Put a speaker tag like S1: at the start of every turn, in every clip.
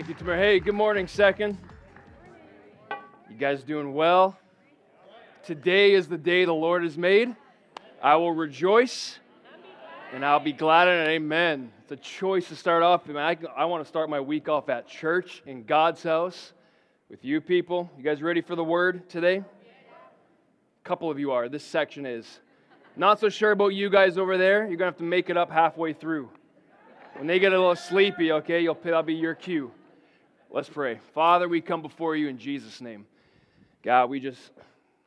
S1: Thank you, Tamara. Hey, good morning, second. You guys doing well? Today is the day the Lord has made. I will rejoice and I'll be glad in it. Amen. It's a choice to start off. I, mean, I, I want to start my week off at church in God's house with you people. You guys ready for the word today? A couple of you are. This section is. Not so sure about you guys over there. You're going to have to make it up halfway through. When they get a little sleepy, okay, you'll, that'll be your cue. Let's pray. Father, we come before you in Jesus' name. God, we just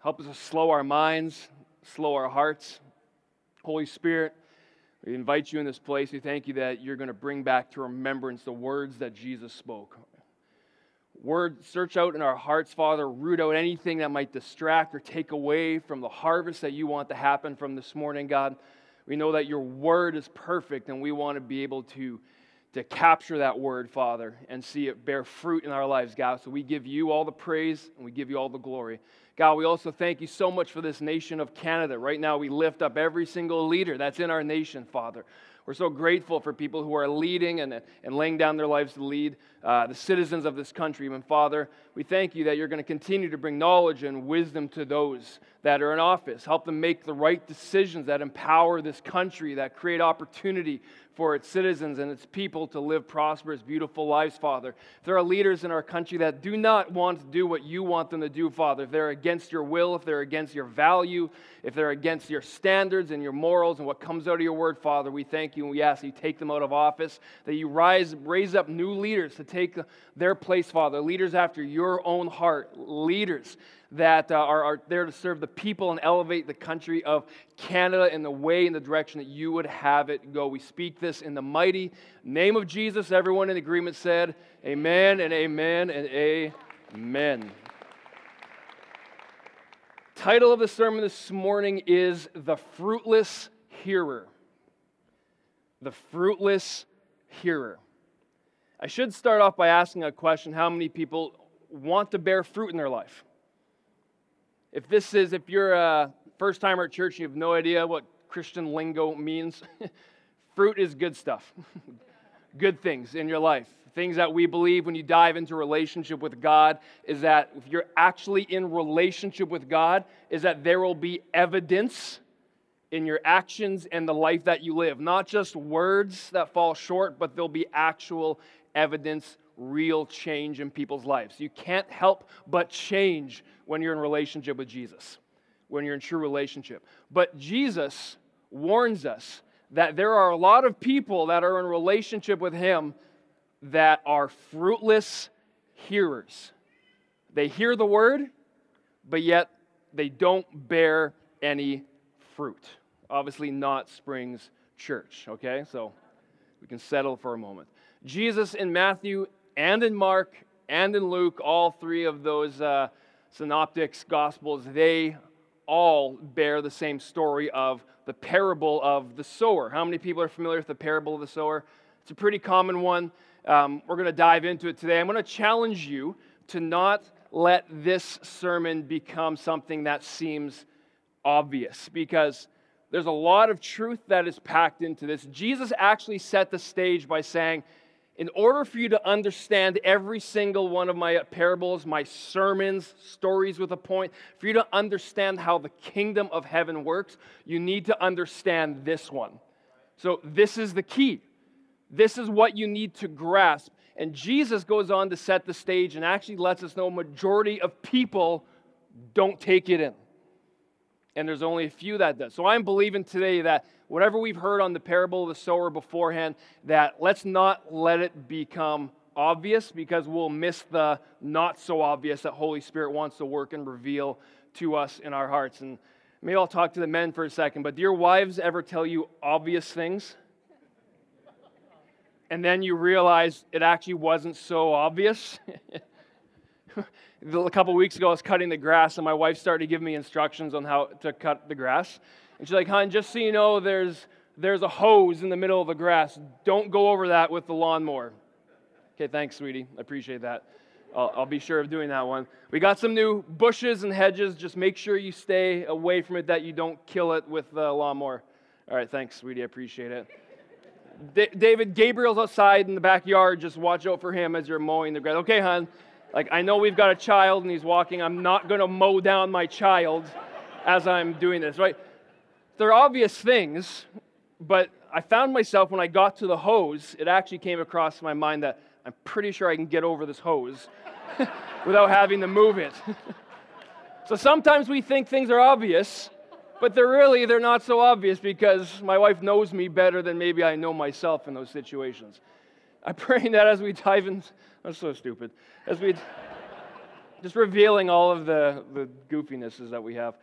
S1: help us to slow our minds, slow our hearts. Holy Spirit, we invite you in this place. We thank you that you're going to bring back to remembrance the words that Jesus spoke. Word, search out in our hearts, Father, root out anything that might distract or take away from the harvest that you want to happen from this morning, God. We know that your word is perfect, and we want to be able to to capture that word, Father, and see it bear fruit in our lives, God. So we give you all the praise and we give you all the glory. God, we also thank you so much for this nation of Canada. Right now, we lift up every single leader that's in our nation, Father. We're so grateful for people who are leading and, and laying down their lives to lead uh, the citizens of this country. And Father, we thank you that you're going to continue to bring knowledge and wisdom to those that are in office. Help them make the right decisions that empower this country, that create opportunity for its citizens and its people to live prosperous, beautiful lives, Father. If there are leaders in our country that do not want to do what you want them to do, Father, if they're against your will, if they're against your value, if they're against your standards and your morals and what comes out of your word, Father, we thank you and we ask you take them out of office, that you rise, raise up new leaders to take their place, Father, leaders after your own heart, leaders that uh, are, are there to serve the people and elevate the country of Canada in the way and the direction that you would have it go. We speak this in the mighty name of Jesus. Everyone in agreement said, Amen and amen and amen. Title of the sermon this morning is The Fruitless Hearer. The Fruitless Hearer. I should start off by asking a question How many people want to bear fruit in their life? If this is, if you're a first timer at church and you have no idea what Christian lingo means, fruit is good stuff, good things in your life. Things that we believe when you dive into relationship with God is that if you're actually in relationship with God, is that there will be evidence in your actions and the life that you live. Not just words that fall short, but there'll be actual evidence real change in people's lives. You can't help but change when you're in relationship with Jesus, when you're in true relationship. But Jesus warns us that there are a lot of people that are in relationship with Him that are fruitless hearers. They hear the word, but yet they don't bear any fruit. Obviously, not Springs Church, okay? So we can settle for a moment. Jesus in Matthew and in Mark and in Luke, all three of those uh, synoptics, gospels, they all bear the same story of the parable of the sower. How many people are familiar with the parable of the sower? It's a pretty common one. Um, we're going to dive into it today. I'm going to challenge you to not let this sermon become something that seems obvious because there's a lot of truth that is packed into this. Jesus actually set the stage by saying, in order for you to understand every single one of my parables, my sermons, stories with a point, for you to understand how the kingdom of heaven works, you need to understand this one. So, this is the key. This is what you need to grasp. And Jesus goes on to set the stage and actually lets us know majority of people don't take it in and there's only a few that does. So I'm believing today that whatever we've heard on the parable of the sower beforehand, that let's not let it become obvious because we'll miss the not so obvious that Holy Spirit wants to work and reveal to us in our hearts. And maybe I'll talk to the men for a second, but do your wives ever tell you obvious things? and then you realize it actually wasn't so obvious. a couple weeks ago, I was cutting the grass, and my wife started to give me instructions on how to cut the grass. And she's like, hon, just so you know, there's, there's a hose in the middle of the grass. Don't go over that with the lawnmower. Okay, thanks, sweetie. I appreciate that. I'll, I'll, be sure of doing that one. We got some new bushes and hedges. Just make sure you stay away from it, that you don't kill it with the lawnmower. All right, thanks, sweetie. I appreciate it. D- David, Gabriel's outside in the backyard. Just watch out for him as you're mowing the grass. Okay, hon. Like, I know we've got a child and he's walking. I'm not going to mow down my child as I'm doing this, right? They're obvious things, but I found myself when I got to the hose, it actually came across my mind that I'm pretty sure I can get over this hose without having to move it. so sometimes we think things are obvious, but they're really they're not so obvious because my wife knows me better than maybe I know myself in those situations. I'm praying that as we dive in, that's so stupid. As we just revealing all of the, the goofinesses that we have.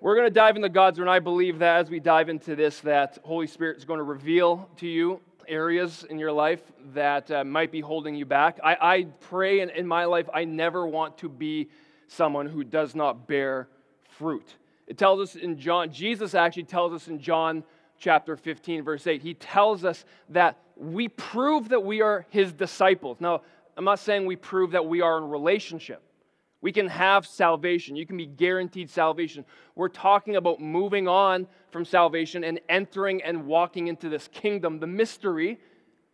S1: We're going to dive into God's word, and I believe that as we dive into this, that Holy Spirit is going to reveal to you areas in your life that uh, might be holding you back. I, I pray in, in my life, I never want to be someone who does not bear fruit. It tells us in John, Jesus actually tells us in John chapter 15, verse 8, he tells us that we prove that we are his disciples. Now, I'm not saying we prove that we are in relationship. We can have salvation. You can be guaranteed salvation. We're talking about moving on from salvation and entering and walking into this kingdom, the mystery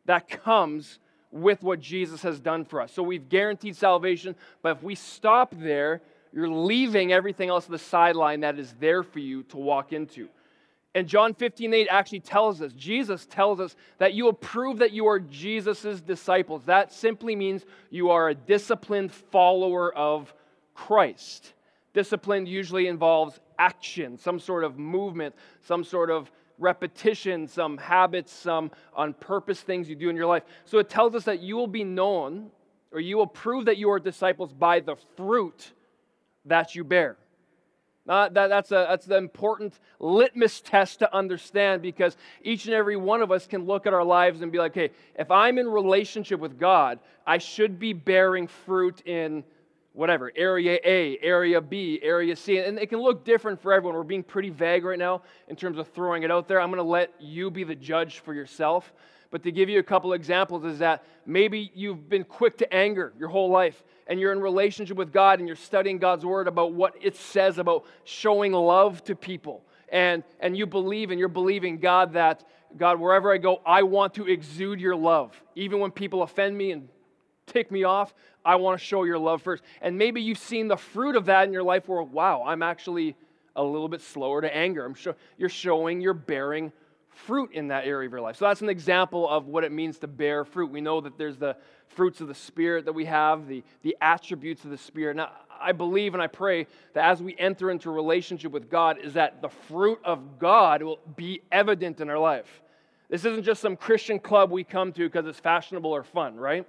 S1: that comes with what Jesus has done for us. So we've guaranteed salvation, but if we stop there, you're leaving everything else on the sideline that is there for you to walk into. And John 15, 8 actually tells us, Jesus tells us that you will prove that you are Jesus' disciples. That simply means you are a disciplined follower of Christ. Discipline usually involves action, some sort of movement, some sort of repetition, some habits, some on purpose things you do in your life. So it tells us that you will be known or you will prove that you are disciples by the fruit that you bear. Uh, that, that's, a, that's the important litmus test to understand because each and every one of us can look at our lives and be like, hey, if I'm in relationship with God, I should be bearing fruit in whatever, area A, area B, area C. And it can look different for everyone. We're being pretty vague right now in terms of throwing it out there. I'm going to let you be the judge for yourself. But to give you a couple examples, is that maybe you've been quick to anger your whole life and you're in relationship with God and you're studying God's word about what it says about showing love to people. And, and you believe and you're believing God that, God, wherever I go, I want to exude your love. Even when people offend me and tick me off, I want to show your love first. And maybe you've seen the fruit of that in your life where, wow, I'm actually a little bit slower to anger. I'm sure you're showing, you're bearing fruit in that area of your life. So that's an example of what it means to bear fruit. We know that there's the fruits of the Spirit that we have, the, the attributes of the Spirit. Now, I believe and I pray that as we enter into relationship with God, is that the fruit of God will be evident in our life. This isn't just some Christian club we come to because it's fashionable or fun, right?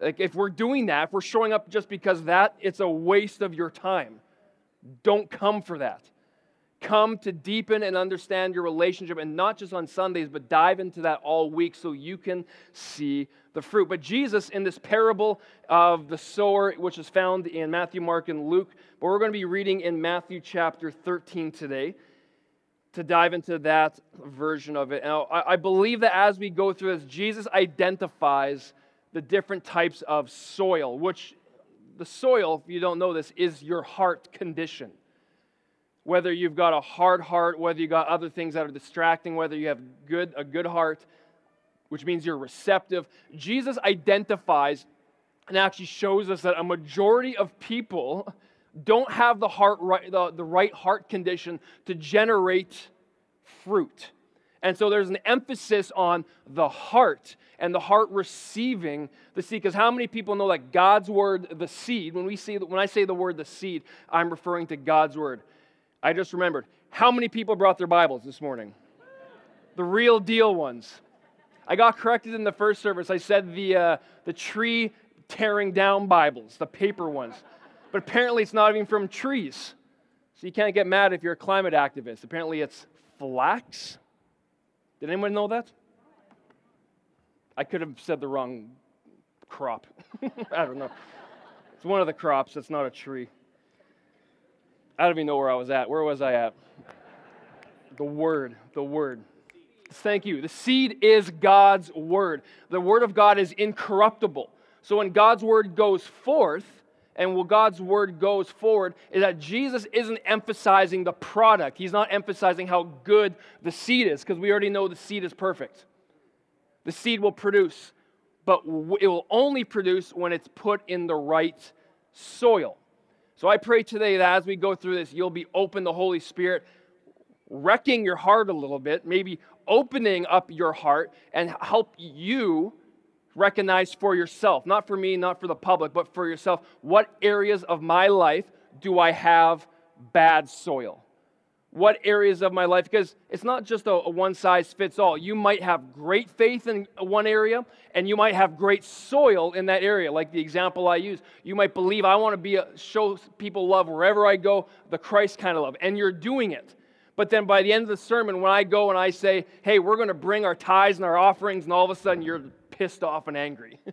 S1: Like if we're doing that, if we're showing up just because that, it's a waste of your time. Don't come for that. Come to deepen and understand your relationship, and not just on Sundays, but dive into that all week so you can see the fruit. But Jesus, in this parable of the sower, which is found in Matthew, Mark, and Luke, but we're going to be reading in Matthew chapter 13 today to dive into that version of it. Now, I believe that as we go through this, Jesus identifies the different types of soil, which the soil, if you don't know this, is your heart condition whether you've got a hard heart, whether you've got other things that are distracting, whether you have good, a good heart, which means you're receptive. Jesus identifies and actually shows us that a majority of people don't have the, heart right, the, the right heart condition to generate fruit. And so there's an emphasis on the heart and the heart receiving the seed. Because how many people know that God's word, the seed, when we see when I say the word the seed, I'm referring to God's word. I just remembered. How many people brought their Bibles this morning? The real deal ones. I got corrected in the first service. I said the, uh, the tree tearing down Bibles, the paper ones. But apparently it's not even from trees. So you can't get mad if you're a climate activist. Apparently it's flax. Did anyone know that? I could have said the wrong crop. I don't know. It's one of the crops, it's not a tree. I don't even know where I was at. Where was I at? The Word, the Word. Thank you. The seed is God's Word. The Word of God is incorruptible. So when God's Word goes forth, and when God's Word goes forward, is that Jesus isn't emphasizing the product. He's not emphasizing how good the seed is, because we already know the seed is perfect. The seed will produce, but it will only produce when it's put in the right soil. So I pray today that as we go through this, you'll be open the Holy Spirit, wrecking your heart a little bit, maybe opening up your heart and help you recognize for yourself, not for me, not for the public, but for yourself, what areas of my life do I have bad soil? What areas of my life because it's not just a, a, one size fits all. You might have great faith in one area and you might have great soil in that area like the example i use. You might believe i want to be a, show people love wherever i go the christ kind of love and you're doing it. But then by the end of the sermon when i go and i say hey we're going to bring our tithes and our offerings and all of a sudden you're pissed off and angry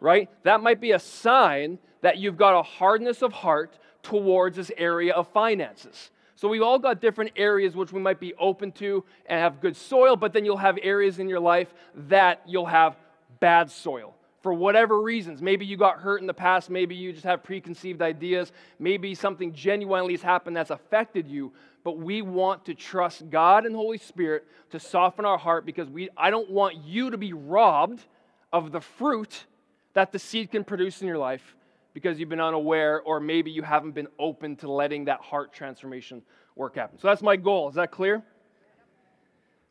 S1: right? That might be a sign that you've got a hardness of heart towards this area of finances so we've all got different areas which we might be open to and have good soil, but then you'll have areas in your life that you'll have bad soil for whatever reasons. Maybe you got hurt in the past, maybe you just have preconceived ideas, maybe something genuinely has happened that's affected you, but we want to trust God and Holy Spirit to soften our heart because we I don't want you to be robbed of the fruit that the seed can produce in your life because you've been unaware, or maybe you haven't been open to letting that heart transformation work happen. So that's my goal. Is that clear?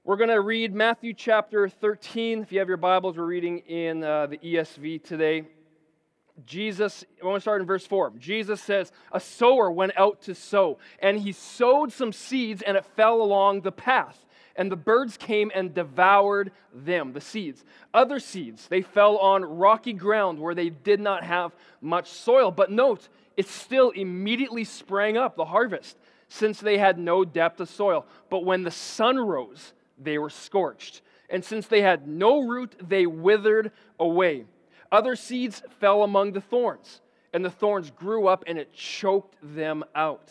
S1: We're going to read Matthew chapter 13. If you have your Bibles, we're reading in uh, the ESV today. Jesus, I want to start in verse 4. Jesus says, A sower went out to sow, and he sowed some seeds, and it fell along the path and the birds came and devoured them, the seeds. Other seeds, they fell on rocky ground where they did not have much soil. But note, it still immediately sprang up, the harvest, since they had no depth of soil. But when the sun rose, they were scorched. And since they had no root, they withered away. Other seeds fell among the thorns, and the thorns grew up and it choked them out.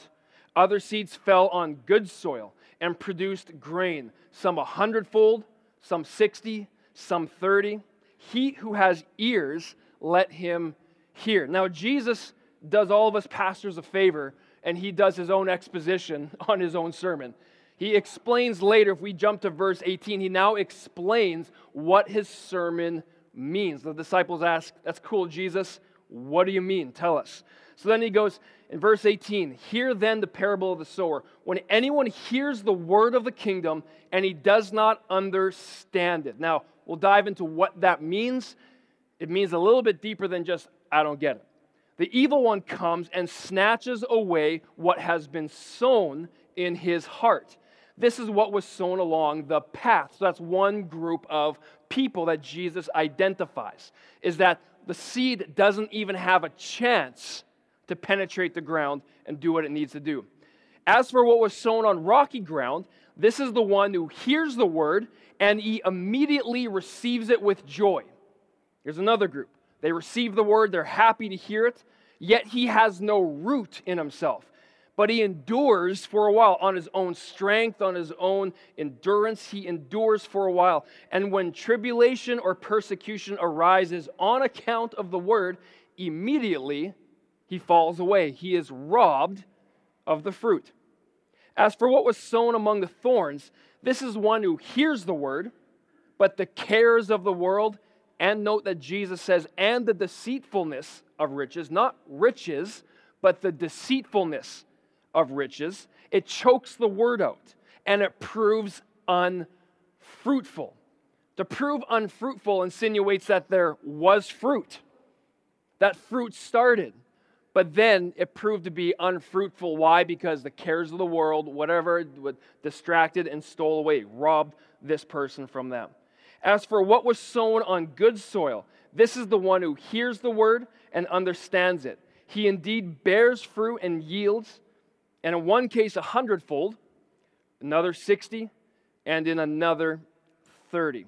S1: Other seeds fell on good soil and produced grain, some a hundredfold, some sixty, some thirty. He who has ears, let him hear. Now, Jesus does all of us pastors a favor, and he does his own exposition on his own sermon. He explains later, if we jump to verse 18, he now explains what his sermon means. The disciples ask, That's cool, Jesus. What do you mean? Tell us. So then he goes in verse 18 Hear then the parable of the sower. When anyone hears the word of the kingdom and he does not understand it. Now, we'll dive into what that means. It means a little bit deeper than just, I don't get it. The evil one comes and snatches away what has been sown in his heart. This is what was sown along the path. So that's one group of people that Jesus identifies. Is that the seed doesn't even have a chance to penetrate the ground and do what it needs to do. As for what was sown on rocky ground, this is the one who hears the word and he immediately receives it with joy. Here's another group. They receive the word, they're happy to hear it, yet he has no root in himself. But he endures for a while on his own strength, on his own endurance. He endures for a while. And when tribulation or persecution arises on account of the word, immediately he falls away. He is robbed of the fruit. As for what was sown among the thorns, this is one who hears the word, but the cares of the world, and note that Jesus says, and the deceitfulness of riches, not riches, but the deceitfulness of riches, it chokes the word out and it proves unfruitful. To prove unfruitful insinuates that there was fruit, that fruit started. But then it proved to be unfruitful. Why? Because the cares of the world, whatever, distracted and stole away, robbed this person from them. As for what was sown on good soil, this is the one who hears the word and understands it. He indeed bears fruit and yields, and in one case a hundredfold, another 60, and in another 30.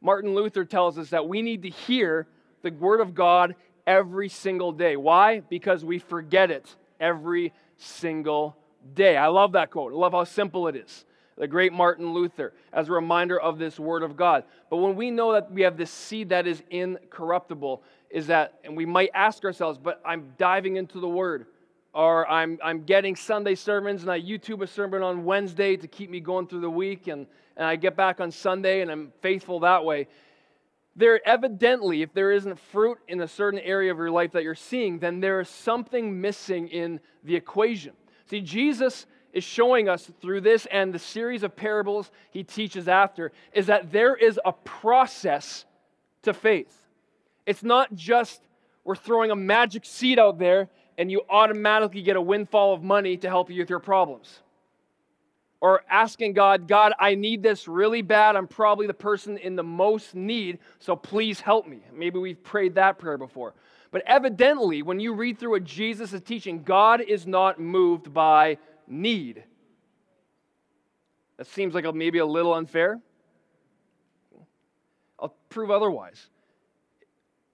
S1: Martin Luther tells us that we need to hear the Word of God every single day. Why? Because we forget it every single day. I love that quote. I love how simple it is. The great Martin Luther, as a reminder of this Word of God. But when we know that we have this seed that is incorruptible, is that, and we might ask ourselves, but I'm diving into the Word or I'm, I'm getting Sunday sermons and I YouTube a sermon on Wednesday to keep me going through the week, and, and I get back on Sunday and I'm faithful that way. There evidently, if there isn't fruit in a certain area of your life that you're seeing, then there is something missing in the equation. See, Jesus is showing us through this and the series of parables he teaches after is that there is a process to faith. It's not just we're throwing a magic seed out there and you automatically get a windfall of money to help you with your problems. Or asking God, God, I need this really bad. I'm probably the person in the most need, so please help me. Maybe we've prayed that prayer before. But evidently, when you read through what Jesus is teaching, God is not moved by need. That seems like a, maybe a little unfair. I'll prove otherwise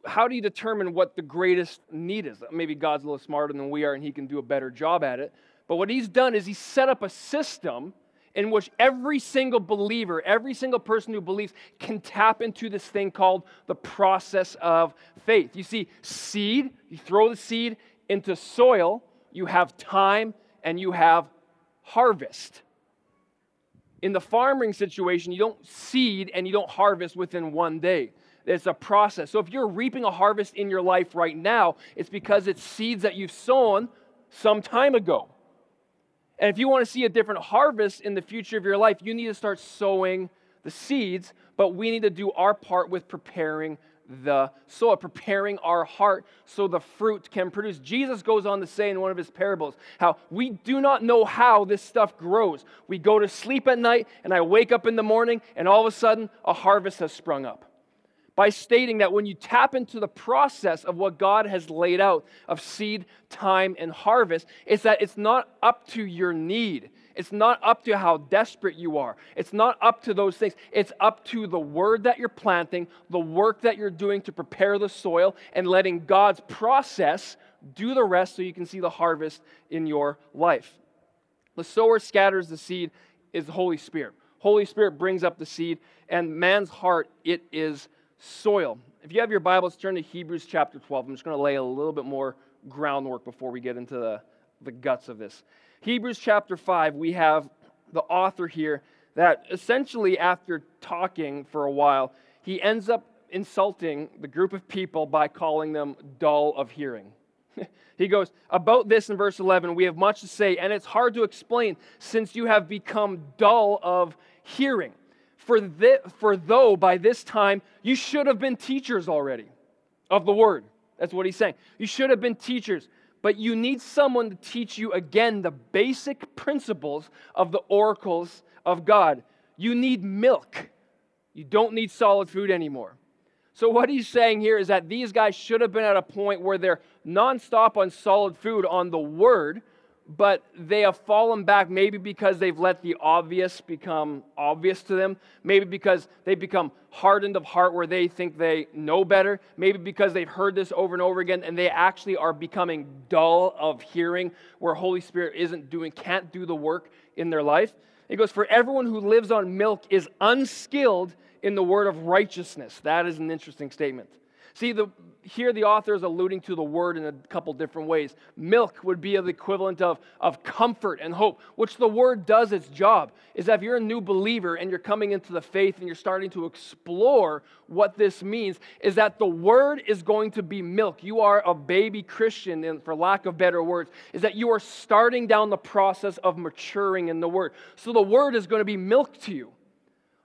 S1: how do you determine what the greatest need is? Maybe God's a little smarter than we are and he can do a better job at it. But what he's done is he's set up a system in which every single believer, every single person who believes, can tap into this thing called the process of faith. You see, seed, you throw the seed into soil, you have time and you have harvest. In the farming situation, you don't seed and you don't harvest within one day. It's a process. So if you're reaping a harvest in your life right now, it's because it's seeds that you've sown some time ago. And if you want to see a different harvest in the future of your life, you need to start sowing the seeds, but we need to do our part with preparing the soil, preparing our heart so the fruit can produce. Jesus goes on to say in one of his parables how we do not know how this stuff grows. We go to sleep at night, and I wake up in the morning, and all of a sudden, a harvest has sprung up by stating that when you tap into the process of what God has laid out of seed, time, and harvest, it's that it's not up to your need. It's not up to how desperate you are. It's not up to those things. It's up to the word that you're planting, the work that you're doing to prepare the soil, and letting God's process do the rest so you can see the harvest in your life. The sower scatters the seed is the Holy Spirit. Holy Spirit brings up the seed, and man's heart, it is soil. If you have your Bibles, turn to Hebrews chapter 12. I'm just going to lay a little bit more groundwork before we get into the, the guts of this. Hebrews chapter 5, we have the author here that essentially, after talking for a while, he ends up insulting the group of people by calling them dull of hearing. he goes, About this in verse 11, we have much to say, and it's hard to explain since you have become dull of hearing. For, th- for though by this time you should have been teachers already of the word. That's what he's saying. You should have been teachers, but you need someone to teach you again the basic principles of the oracles of God. You need milk. You don't need solid food anymore. So, what he's saying here is that these guys should have been at a point where they're nonstop on solid food on the word, but they have fallen back maybe because they've let the obvious become obvious to them, maybe because they've become hardened of heart where they think they know better, maybe because they've heard this over and over again and they actually are becoming dull of hearing where Holy Spirit isn't doing, can't do the work in their life. He goes, For everyone who lives on milk is unskilled in the word of righteousness. That is an interesting statement. See, the, here the author is alluding to the word in a couple different ways. Milk would be the equivalent of, of comfort and hope, which the word does its job. Is that if you're a new believer and you're coming into the faith and you're starting to explore what this means, is that the word is going to be milk. You are a baby Christian, and for lack of better words, is that you are starting down the process of maturing in the word. So the word is going to be milk to you.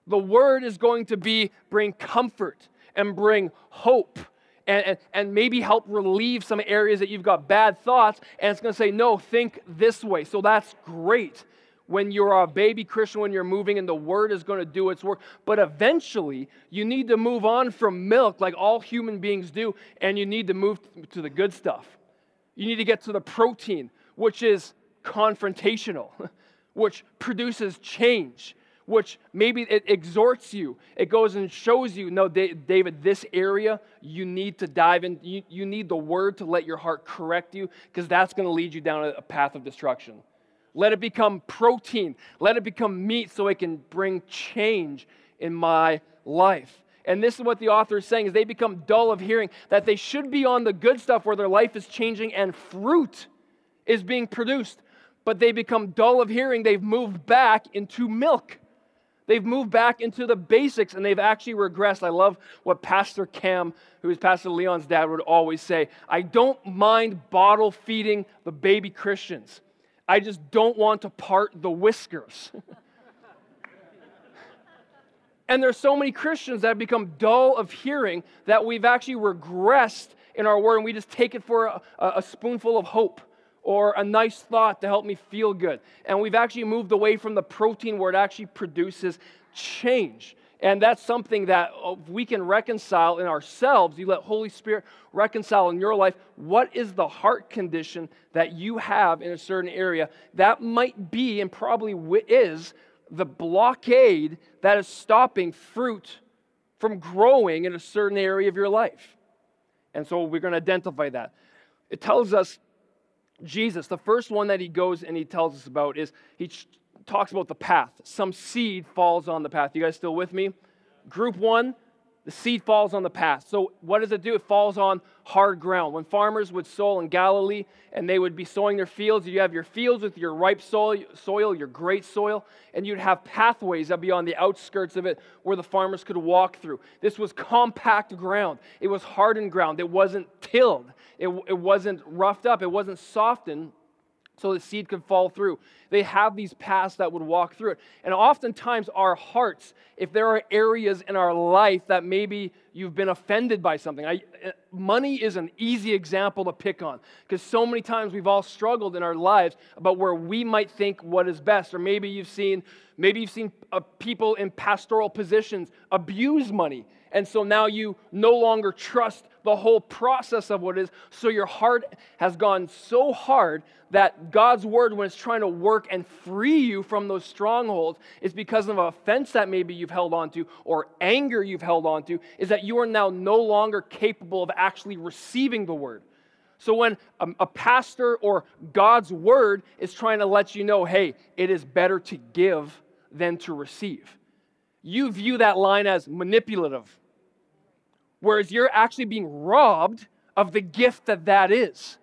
S1: The word is going to be bring comfort and bring hope and, and, and, maybe help relieve some areas that you've got bad thoughts. And it's going to say, no, think this way. So that's great when you're a baby Christian, when you're moving, and the word is going to do its work. But eventually, you need to move on from milk, like all human beings do, and you need to move to the good stuff. You need to get to the protein, which is confrontational, which produces change, which maybe it exhorts you. It goes and shows you, no, David, this area you need to dive in. You, you need the word to let your heart correct you because that's going to lead you down a path of destruction. Let it become protein. Let it become meat so it can bring change in my life. And this is what the author is saying is they become dull of hearing that they should be on the good stuff where their life is changing and fruit is being produced. But they become dull of hearing. They've moved back into milk. They've moved back into the basics and they've actually regressed. I love what Pastor Cam, who is Pastor Leon's dad, would always say I don't mind bottle feeding the baby Christians. I just don't want to part the whiskers. And there's so many Christians that have become dull of hearing that we've actually regressed in our word and we just take it for a, a, spoonful of hope or a nice thought to help me feel good. And we've actually moved away from the protein where it actually produces change. And that's something that uh, we can reconcile in ourselves. You let Holy Spirit reconcile in your life. What is the heart condition that you have in a certain area? That might be and probably is the blockade that is stopping fruit from growing in a certain area of your life. And so we're going to identify that. It tells us Jesus, the first one that he goes and he tells us about is he talks about the path. Some seed falls on the path. You guys still with me? Group one, the seed falls on the path. So, what does it do? It falls on hard ground. When farmers would sow in Galilee and they would be sowing their fields, you have your fields with your ripe soil, soil, your great soil, and you'd have pathways that be on the outskirts of it where the farmers could walk through. This was compact ground, it was hardened ground. It wasn't tilled, it, it wasn't roughed up, it wasn't softened so the seed could fall through. They have these paths that would walk through it. And oftentimes, our hearts, if there are areas in our life that maybe you've been offended by something, I, uh, money is an easy example to pick on because so many times we've all struggled in our lives about where we might think what is best. Or maybe you've seen, maybe you've seen uh, people in pastoral positions abuse money and so now you no longer trust the whole process of what is. So your heart has gone so hard that God's word, when it's trying to work and free you from those strongholds, is because of an offense that maybe you've held on to or anger you've held on to, is that you are now no longer capable of actually receiving the word. So when a, a, pastor or God's word is trying to let you know, hey, it is better to give than to receive, you view that line as manipulative whereas you're actually being robbed of the gift that that is.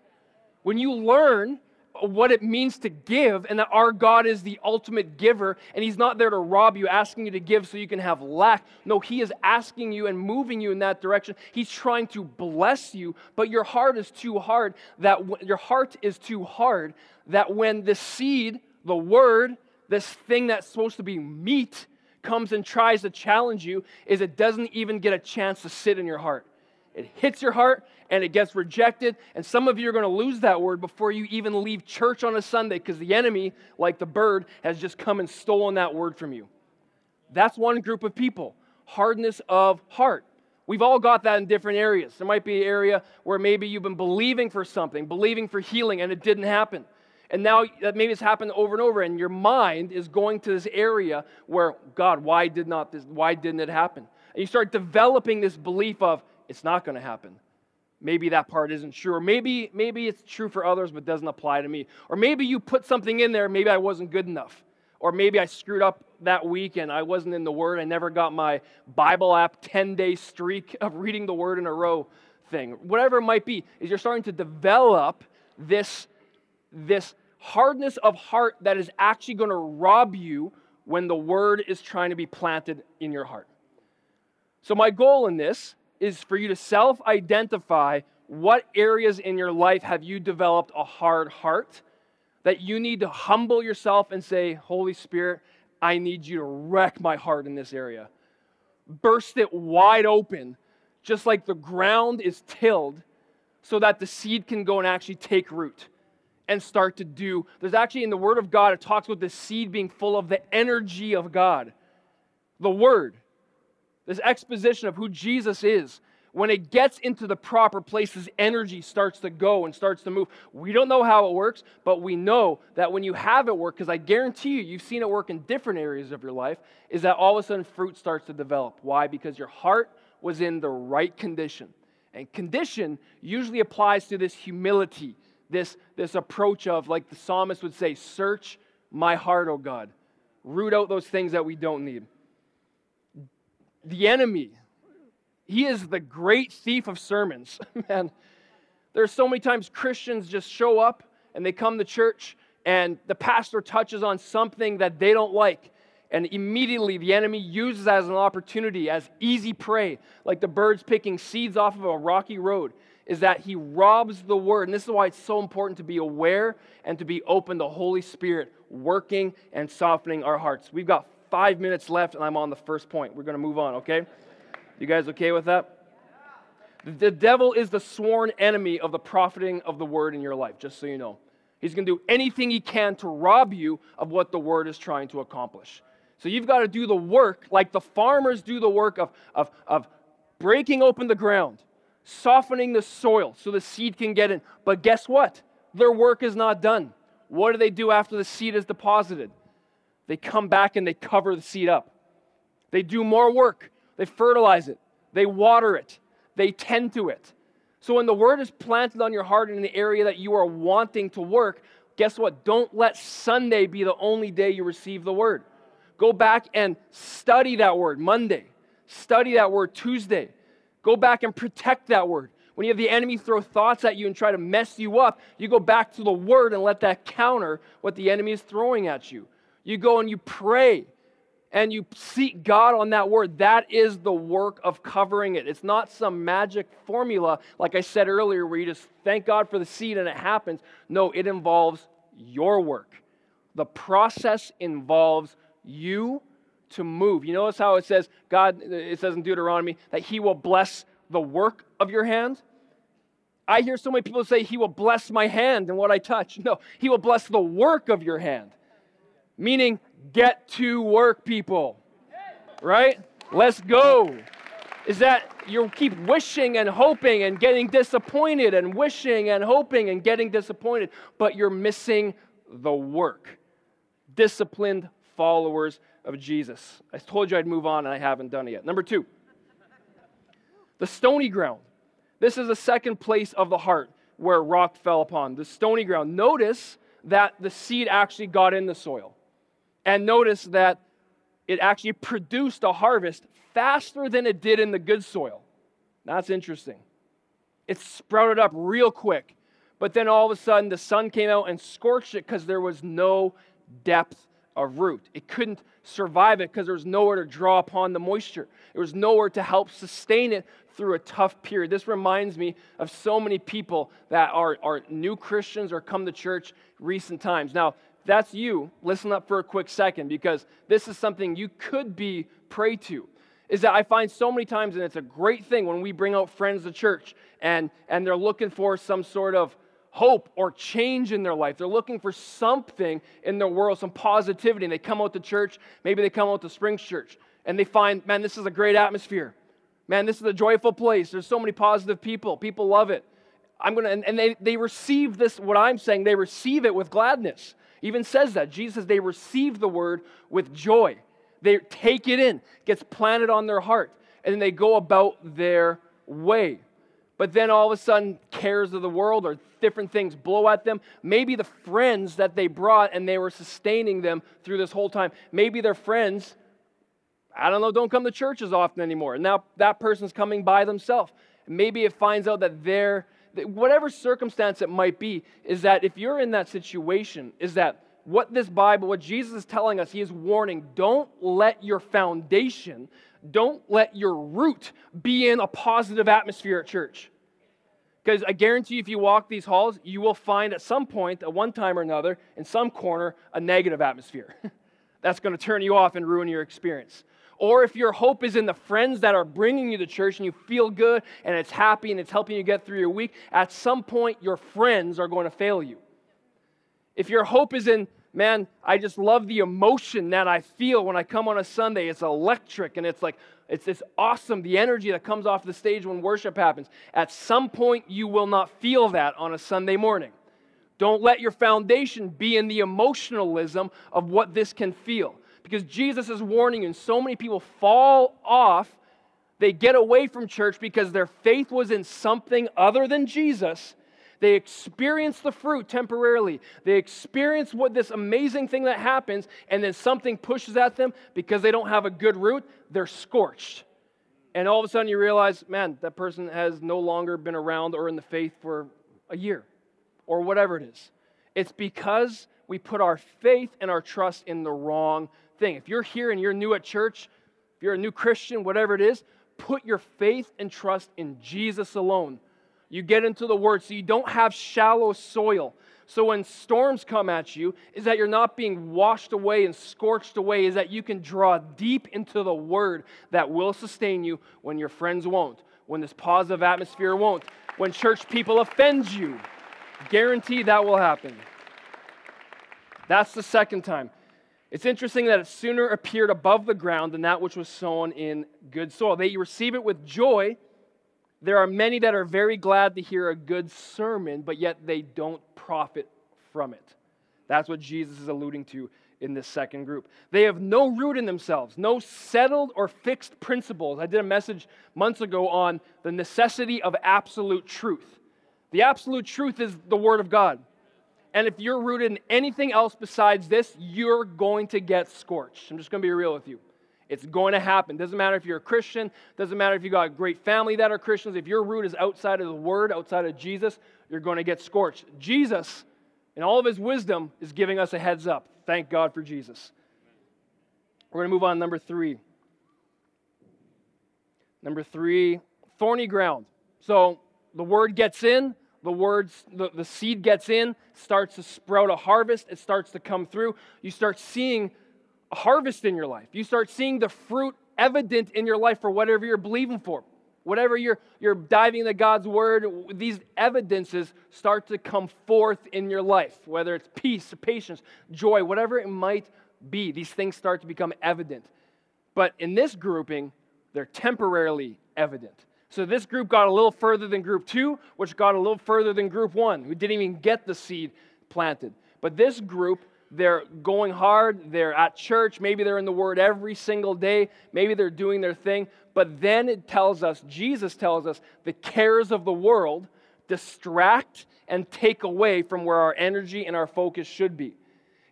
S1: When you learn what it means to give and that our God is the ultimate giver and He's not there to rob you, asking you to give so you can have lack. No, He is asking you and moving you in that direction. He's trying to bless you, but your heart is too hard that w- your heart is too hard that when the seed, the word, this thing that's supposed to be meat, comes and tries to challenge you is it doesn't even get a chance to sit in your heart. It hits your heart and it gets rejected. And some of you are going to lose that word before you even leave church on a Sunday because the enemy, like the bird, has just come and stolen that word from you. That's one group of people hardness of heart. We've all got that in different areas. There might be an area where maybe you've been believing for something, believing for healing, and it didn't happen. And now that maybe it's happened over and over, and your mind is going to this area where, God, why did not this, why didn't it happen? And you start developing this belief of it's not going to happen. Maybe that part isn't true. Or maybe, maybe it's true for others but doesn't apply to me. Or maybe you put something in there, maybe I wasn't good enough. Or maybe I screwed up that week and I wasn't in the Word. I never got my Bible app 10 day streak of reading the Word in a row thing. Whatever it might be, is you're starting to develop this, this hardness of heart that is actually going to rob you when the word is trying to be planted in your heart. So, my goal in this is for you to self identify what areas in your life have you developed a hard heart that you need to humble yourself and say, Holy Spirit, I need you to wreck my heart in this area. Burst it wide open, just like the ground is tilled, so that the seed can go and actually take root and start to do. There's actually in the Word of God, it talks about the seed being full of the energy of God. The Word, this exposition of who Jesus is. when it gets into the proper places, energy starts to go and starts to move. We don't know how it works, but we know that when you have it work, because I guarantee you, you've seen it work in different areas of your life, is that all of a sudden fruit starts to develop. Why? Because your heart was in the right condition. And condition usually applies to this humility, this, this approach of, like the psalmist would say, search my heart, O God. Root out those things that we don't need. The enemy, he is the great thief of sermons. Man, there's so many times Christians just show up and they come to church and the pastor touches on something that they don't like. And immediately the enemy uses as an opportunity, as easy prey, like the birds picking seeds off of a rocky road, is that he robs the word. And this is why it's so important to be aware and to be open to Holy Spirit working and softening our hearts. We've got five minutes left, and I'm on the first point. We're going to move on, okay? You guys okay with that? The devil is the sworn enemy of the profiting of the word in your life, just so you know. He's going to do anything he can to rob you of what the word is trying to accomplish. So you've got to do the work like the farmers do the work of, of, of breaking open the ground, softening the soil so the seed can get in. But guess what? Their work is not done. What do they do after the seed is deposited? They come back and they cover the seed up. They do more work. They fertilize it, they water it, they tend to it. So when the word is planted on your heart in the area that you are wanting to work, guess what? Don't let Sunday be the only day you receive the word. Go back and study that word Monday. Study that word Tuesday. Go back and protect that word. When you have the enemy throw thoughts at you and try to mess you up, you go back to the word and let that counter what the enemy is throwing at you. You go and you pray and you seek God on that word, that is the work of covering it. It's not some magic formula, like I said earlier, where you just thank God for the seed and it happens. No, it involves your work. The process involves you to move. You notice how it says, God, it says in Deuteronomy, that He will bless the work of your hand? I hear so many people say, He will bless my hand and what I touch. No, He will bless the work of your hand. Meaning, get to work, people. Right? Let's go. Is that you keep wishing and hoping and getting disappointed and wishing and hoping and getting disappointed, but you're missing the work. Disciplined followers of Jesus. I told you I'd move on and I haven't done it yet. Number two, the stony ground. This is the second place of the heart where rock fell upon, the stony ground. Notice that the seed actually got in the soil. And notice that it actually produced a harvest faster than it did in the good soil. That's interesting. It sprouted up real quick. But then all of a sudden, the sun came out and scorched it because there was no depth of root. It couldn't survive it because there was nowhere to draw upon the moisture. There was nowhere to help sustain it through a tough period. This reminds me of so many people that are, are new Christians or come to church recent times. Now, that's you, listen up for a quick second because this is something you could be prey to. Is that I find so many times, and it's a great thing when we bring out friends to church and, and they're looking for some sort of hope or change in their life. They're looking for something in their world, some positivity. And they come out to church, maybe they come out to Springs Church, and they find, man, this is a great atmosphere. Man, this is a joyful place. There's so many positive people. People love it. I'm gonna, and, and they, they receive this, what I'm saying, they receive it with gladness even says that. Jesus says they receive the word with joy. They take it in, gets planted on their heart, and then they go about their way. But then all of a sudden, cares of the world or different things blow at them. Maybe the friends that they brought and they were sustaining them through this whole time, maybe their friends, I don't know, don't come to church as often anymore. And now that person's coming by themselves. Maybe it finds out that they're whatever circumstance it might be, is that if you're in that situation, is that what this Bible, what Jesus is telling us, he is warning don't let your foundation, don't let your root be in a positive atmosphere at church. Because I guarantee you, if you walk these halls, you will find at some point, at one time or another, in some corner, a negative atmosphere. That's going to turn you off and ruin your experience or if your hope is in the friends that are bringing you to church and you feel good and it's happy and it's helping you get through your week, at some point your friends are going to fail you. If your hope is in, man, I just love the emotion that I feel when I come on a Sunday, it's electric and it's like It's this awesome, the energy that comes off the stage when worship happens. At some point, you will not feel that on a Sunday morning. Don't let your foundation be in the emotionalism of what this can feel. Because Jesus is warning you, and so many people fall off. They get away from church because their faith was in something other than Jesus. They experience the fruit temporarily. They experience what this amazing thing that happens, and then something pushes at them because they don't have a good root. They're scorched. And all of a sudden you realize, man, that person has no longer been around or in the faith for a year or whatever it is. It's because we put our faith and our trust in the wrong thing. If you're here and you're new at church, if you're a new Christian, whatever it is, put your faith and trust in Jesus alone. You get into the Word so you don't have shallow soil. So when storms come at you, is that you're not being washed away and scorched away, is that you can draw deep into the Word that will sustain you when your friends won't, when this positive atmosphere won't, when church people offend you. Guarantee that will happen. That's the second time. It's interesting that it sooner appeared above the ground than that which was sown in good soil. They receive it with joy. There are many that are very glad to hear a good sermon, but yet they don't profit from it. That's what Jesus is alluding to in this second group. They have no root in themselves, no settled or fixed principles. I did a message months ago on the necessity of absolute truth. The absolute truth is the Word of God. And if you're rooted in anything else besides this, you're going to get scorched. I'm just going to be real with you. It's going to happen. Doesn't matter if you're a Christian, doesn't matter if you got a great family that are Christians. If your root is outside of the Word, outside of Jesus, you're going to get scorched. Jesus, in all of his wisdom, is giving us a heads up. Thank God for Jesus. We're going to move on number three. Number three, thorny ground. So the word gets in, the words the, the seed gets in starts to sprout a harvest it starts to come through you start seeing harvest in your life. You start seeing the fruit evident in your life for whatever you're believing for. Whatever you're you're diving into god's word these evidences start to come forth in your life whether it's peace patience joy whatever it might be these things start to become evident. But in this grouping they're temporarily evident. So this group got a little further than group two, which got a little further than group one, who didn't even get the seed planted. But this group, they're going hard, they're at church, maybe they're in the Word every single day, maybe they're doing their thing. But then it tells us, Jesus tells us, the cares of the world distract and take away from where our energy and our focus should be.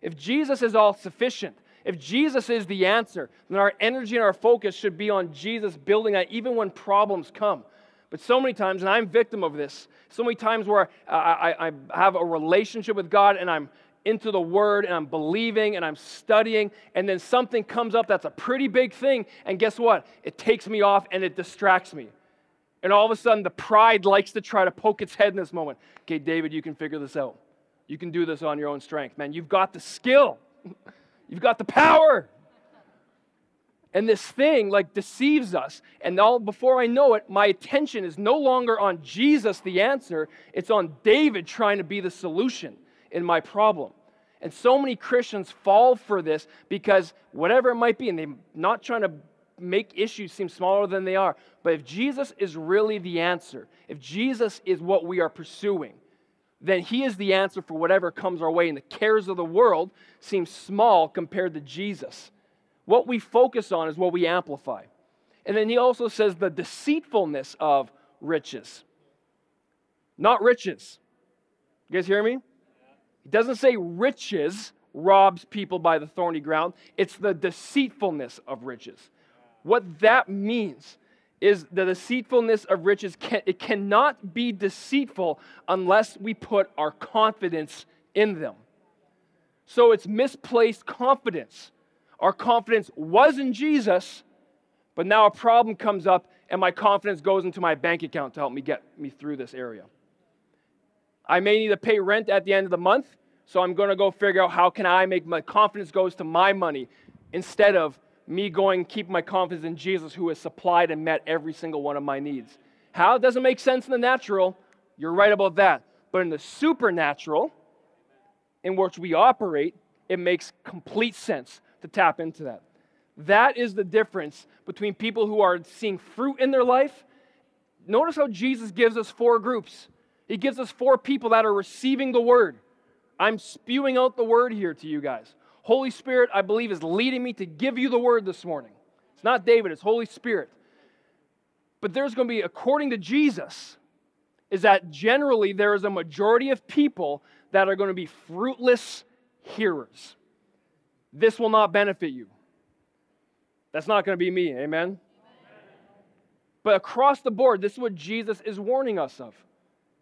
S1: If Jesus is all sufficient, if Jesus is the answer, then our energy and our focus should be on Jesus building that even when problems come. But so many times, and I'm victim of this, so many times where I, I, I have a relationship with God and I'm into the Word and I'm believing and I'm studying, and then something comes up that's a pretty big thing, and guess what? It takes me off and it distracts me. And all of a sudden, the pride likes to try to poke its head in this moment. Okay, David, you can figure this out. You can do this on your own strength. Man, you've got the skill. You've got the power. And this thing like deceives us. And all before I know it, my attention is no longer on Jesus, the answer. It's on David trying to be the solution in my problem. And so many Christians fall for this because whatever it might be, and they're not trying to make issues seem smaller than they are. But if Jesus is really the answer, if Jesus is what we are pursuing, then He is the answer for whatever comes our way. And the cares of the world seem small compared to Jesus. What we focus on is what we amplify. And then He also says the deceitfulness of riches, not riches. You guys hear me? He doesn't say riches robs people by the thorny ground, it's the deceitfulness of riches. What that means is the deceitfulness of riches can, it cannot be deceitful unless we put our confidence in them. So it's misplaced confidence. Our confidence was in jesus but now a problem comes up and my confidence goes into my bank account to help me get me through this area. I may need to pay rent at the end of the month so i'm going to go figure out how can i make my confidence goes to my money instead of me going keep my confidence in Jesus who has supplied and met every single one of my needs. How? It doesn't make sense in the natural. You're right about that. But in the supernatural, in which we operate, it makes complete sense to tap into that. That is the difference between people who are seeing fruit in their life. Notice how Jesus gives us four groups. He gives us four people that are receiving the word. I'm spewing out the word here to you guys. Holy Spirit, I believe, is leading me to give you the word this morning. It's not David, it's Holy Spirit. But there's going to be, according to Jesus, is that generally there is a majority of people that are going to be fruitless hearers. This will not benefit you. That's not going to be me, amen? But across the board, this is what Jesus is warning us of.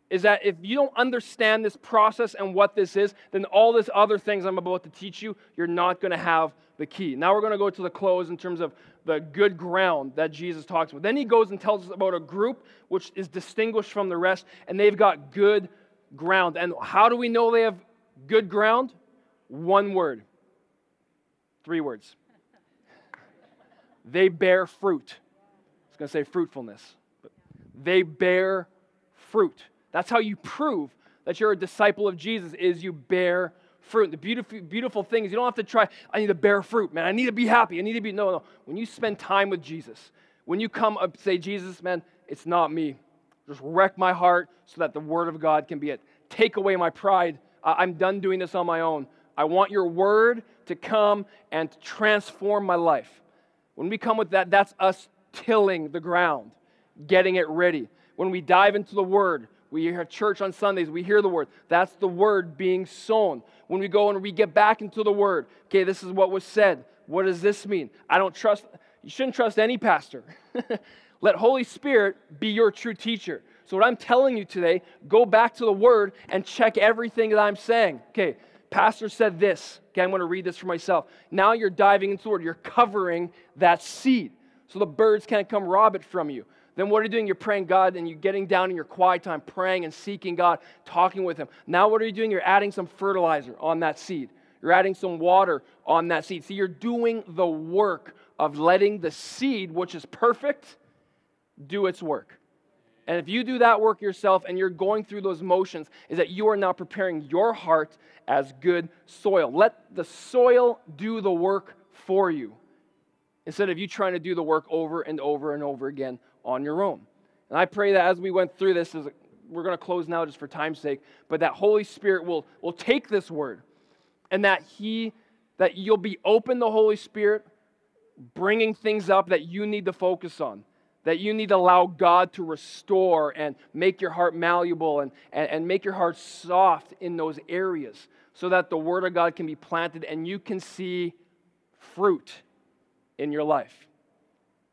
S1: Is that if you don't understand this process and what this is, then all these other things I'm about to teach you, you're not going to have the key. Now we're going to go to the close in terms of the good ground that Jesus talks about. Then he goes and tells us about a group which is distinguished from the rest, and they've got good ground. And how do we know they have good ground? One word, three words they bear fruit. I was going to say fruitfulness, but they bear fruit. That's how you prove that you're a disciple of Jesus is you bear fruit. The beautiful, beautiful thing is you don't have to try, I need to bear fruit, man. I need to be happy. I need to be, no, no. When you spend time with Jesus, when you come up say, Jesus, man, it's not me. Just wreck my heart so that the word of God can be it. Take away my pride. I'm done doing this on my own. I want your word to come and transform my life. When we come with that, that's us tilling the ground, getting it ready. When we dive into the Word, we hear church on Sundays, we hear the Word. That's the Word being sown. When we go and we get back into the Word, okay, this is what was said. What does this mean? I don't trust, you shouldn't trust any pastor. Let Holy Spirit be your true teacher. So, what I'm telling you today, go back to the Word and check everything that I'm saying. Okay, Pastor said this. Okay, I'm going to read this for myself. Now you're diving into the word, you're covering that seed so the birds can't come rob it from you. Then what are you doing? You're praying God and you're getting down in your quiet time, praying and seeking God, talking with Him. Now what are you doing? You're adding some fertilizer on that seed. You're adding some water on that seed. See, you're doing the work of letting the seed, which is perfect, do its work. And if you do that work yourself and you're going through those motions, is that you are now preparing your heart as good soil. Let the soil do the work for you instead of you trying to do the work over and over and over again on your own. And I pray that as we went through this, we're going to close now just for time's sake, but that Holy Spirit will, will take this word and that He, that you'll be open the Holy Spirit, bringing things up that you need to focus on that you need to allow God to restore and make your heart malleable and, and, and, make your heart soft in those areas so that the Word of God can be planted and you can see fruit in your life.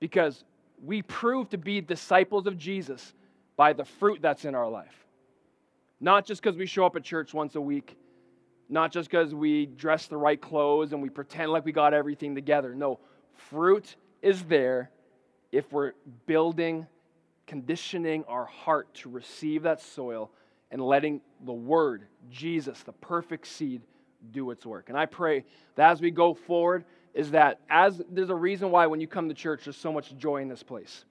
S1: Because we prove to be disciples of Jesus by the fruit that's in our life. Not just because we show up at church once a week, not just because we dress the right clothes and we pretend like we got everything together. No, fruit is there if we're building, conditioning our heart to receive that soil and letting the Word, Jesus, the perfect seed, do its work. And I pray that as we go forward, is that as there's a reason why when you come to church, there's so much joy in this place.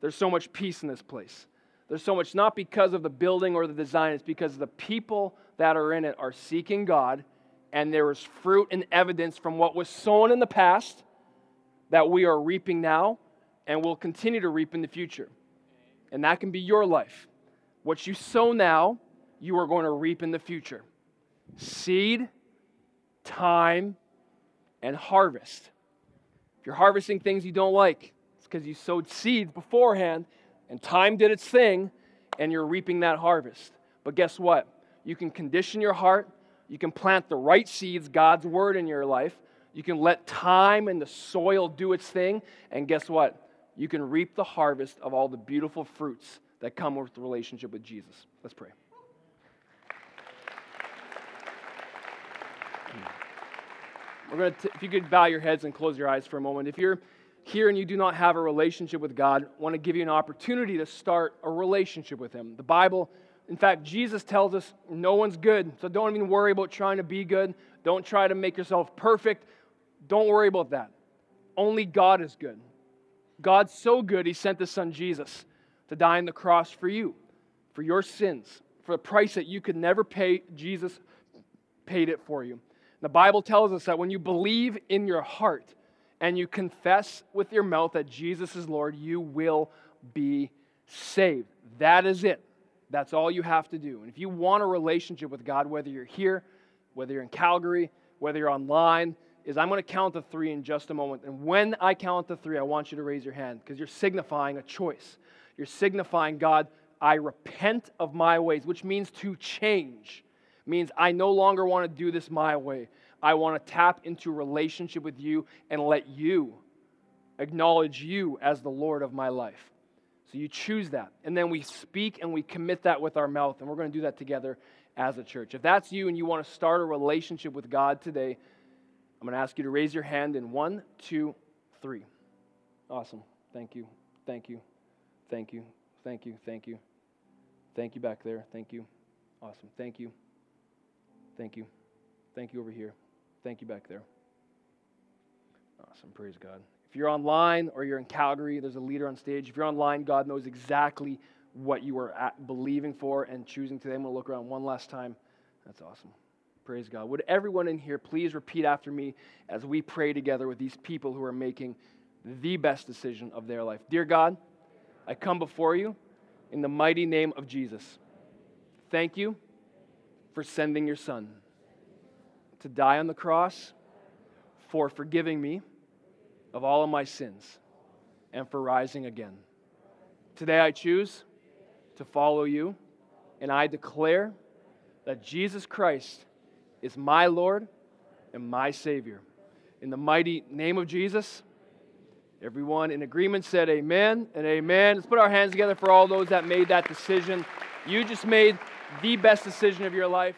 S1: There's so much peace in this place. There's so much, not because of the building or the design, it's because the people that are in it are seeking God, and there is fruit and evidence from what was sown in the past that we are reaping now and will continue to reap in the future. And that can be your life. What you sow now, you are going to reap in the future. Seed, time, and harvest. If you're harvesting things you don't like, it's because you sowed seeds beforehand and time did its thing and you're reaping that harvest. But guess what? You can condition your heart, you can plant the right seeds, God's word in your life. You can let time and the soil do its thing, and guess what? you can reap the harvest of all the beautiful fruits that come with the relationship with Jesus. Let's pray. We're going to, if you could bow your heads and close your eyes for a moment. If you're here and you do not have a relationship with God, I want to give you an opportunity to start a relationship with Him. The Bible, in fact, Jesus tells us no one's good, so don't even worry about trying to be good. Don't try to make yourself perfect. Don't worry about that. Only God is good. God's so good, He sent His Son Jesus to die on the cross for you, for your sins, for a price that you could never pay. Jesus paid it for you. The Bible tells us that when you believe in your heart and you confess with your mouth that Jesus is Lord, you will be saved. That is it. That's all you have to do. And if you want a relationship with God, whether you're here, whether you're in Calgary, whether you're online, is I'm going to count to three in just a moment. And when I count to three, I want you to raise your hand because you're signifying a choice. You're signifying, God, I repent of my ways, which means to change. Means I no longer want to do this my way. I want to tap into relationship with you and let you acknowledge you as the Lord of my life. So you choose that. And then we speak and we commit that with our mouth. And we're going to do that together as a church. If that's you and you want to start a relationship with God today, I'm going to ask you to raise your hand in one, two, three. Awesome. Thank you. Thank you. Thank you. Thank you. Thank you. Thank you back there. Thank you. Awesome. Thank you. Thank you. Thank you over here. Thank you back there. Awesome. Praise God. If you're online or you're in Calgary, there's a leader on stage. If you're online, God knows exactly what you are at, believing for and choosing today. I'm going to look around one last time. That's awesome. Praise God. Would everyone in here please repeat after me as we pray together with these people who are making the best decision of their life? Dear God, I come before you in the mighty name of Jesus. Thank you for sending your son to die on the cross, for forgiving me of all of my sins, and for rising again. Today I choose to follow you, and I declare that Jesus Christ is my Lord and my Savior. In the mighty name of Jesus, everyone in agreement said amen and amen. Let's put our hands together for all those that made that decision. You just made the best decision of your life.